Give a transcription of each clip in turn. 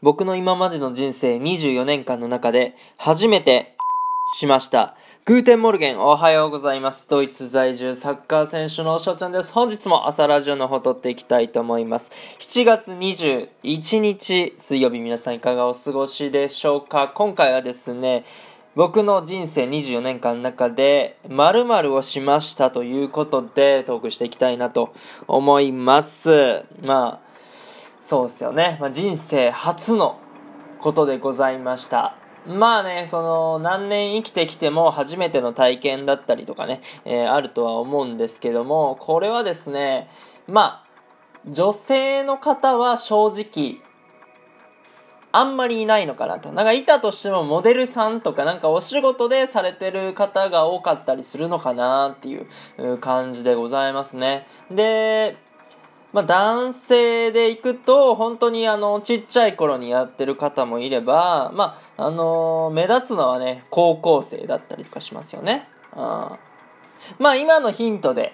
僕の今までの人生24年間の中で初めてしました。 Guten Morgen、おはようございます。ドイツ在住サッカー選手の翔ちゃんです。本日も朝ラジオの方撮っていきたいと思います。7月21日水曜日皆さんいかがお過ごしでしょうか今回はですね、僕の人生24年間の中で〇〇をしましたということでトークしていきたいなと思います。まあ、そうですよね。まあ、人生初のことでございました。まあね、その、何年生きてきても初めての体験だったりとかね、えーあるとは思うんですけども、これはですね、まあ、女性の方は正直、あんまりいないのかなと。なんかいたとしてもモデルさんとかなんかお仕事でされてる方が多かったりするのかなっていう感じでございますね。で、まあ、男性で行くと、本当にあの、ちっちゃい頃にやってる方もいれば、まあ、あの目立つのはね、高校生だったりとかしますよね。うん。まあ、今のヒントで、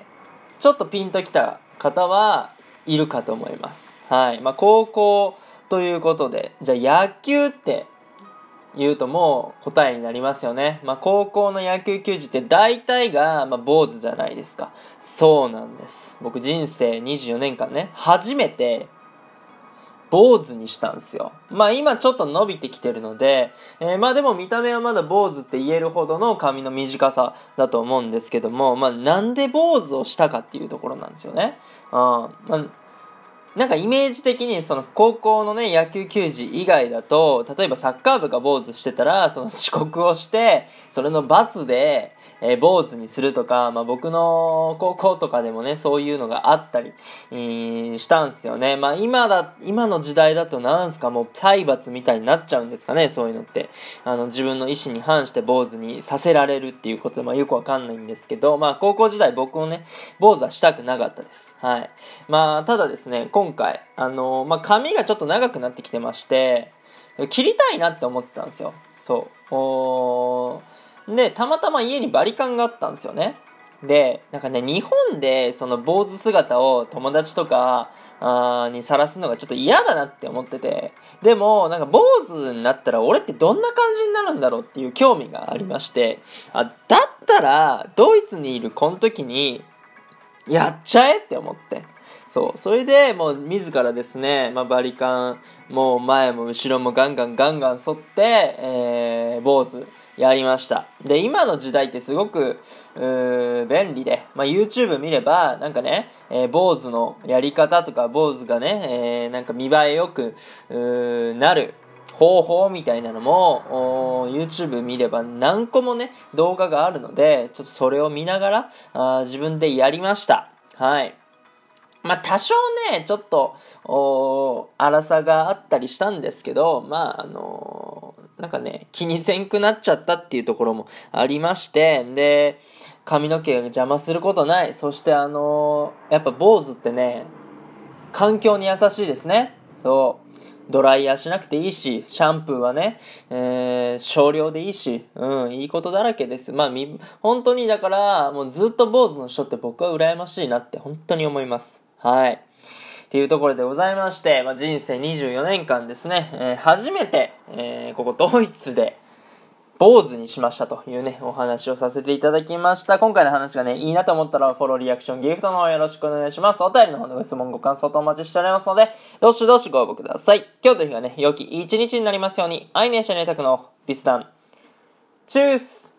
ちょっとピンときた方はいるかと思います。はい。まあ、高校ということで、じゃあ野球って言うともう答えになりますよね。まあ、高校の野球球児って大体が、まあ、坊主じゃないですか。そうなんです。僕人生24年間ね、初めて坊主にしたんですよ。まあ今ちょっと伸びてきてるので、えーまあでも見た目はまだ坊主って言えるほどの髪の短さだと思うんですけども、まあなんで坊主をしたかっていうところなんですよね。うん。まあなんかイメージ的にその高校のね野球球児以外だと例えばサッカー部が坊主してたらその遅刻をしてそれの罰で、えー坊主にするとか、まあ、僕の高校とかでもねそういうのがあったり、えーしたんですよね。まあ今だ今の時代だとなんすかもう体罰みたいになっちゃうんですかねそういうのって。あの自分の意思に反して坊主にさせられるっていうことで、まあ、よくわかんないんですけどまあ高校時代僕もね坊主はしたくなかったです。はい。まあただですね今回あのまあ髪がちょっと長くなってきてまして切りたいなって思ってたんですよ。そう。おでたまたま家にバリカンがあったんですよね。でなんかね日本でその坊主姿を友達とかあにさらすのがちょっと嫌だなって思っててでもなんか坊主になったら俺ってどんな感じになるんだろうっていう興味がありましてあだったらドイツにいるこの時にやっちゃえって思って。そう。それでもう自らですね、まあ、バリカンもう前も後ろもガンガンガンガン剃って、えー、坊主やりました。で今の時代ってすごくうー便利で、まあ、YouTube 見ればなんかね、えー坊主のやり方とか坊主がね、えーなんか見栄えよくうなる。方法みたいなのもおー YouTube 見れば何個もね動画があるのでちょっとそれを見ながらあ自分でやりました。はい。まあ多少ねちょっとおー粗さがあったりしたんですけどまああのーなんかね気にせんくなっちゃったっていうところもありましてで髪の毛が邪魔することない。そしてあのーやっぱ坊主ってね環境に優しいですね。そう。ドライヤーしなくていいし、シャンプーはね、えー少量でいいし、うん、いいことだらけです。まあ、み、本当にだから、もうずっと坊主の人って僕は羨ましいなって本当に思います。はい。っていうところでございまして、まあ、人生24年間ですね、えー初めて、えーここドイツで、坊主にしましたというね、お話をさせていただきました。今回の話がね、いいなと思ったら、フォロー、リアクション、ギフトの方よろしくお願いします。お便りの方のご質問、ご感想とお待ちしておりますので、どしどしご応募ください。今日という日がね、良き一日になりますように、アイネーシャネタクのビスタン。チュース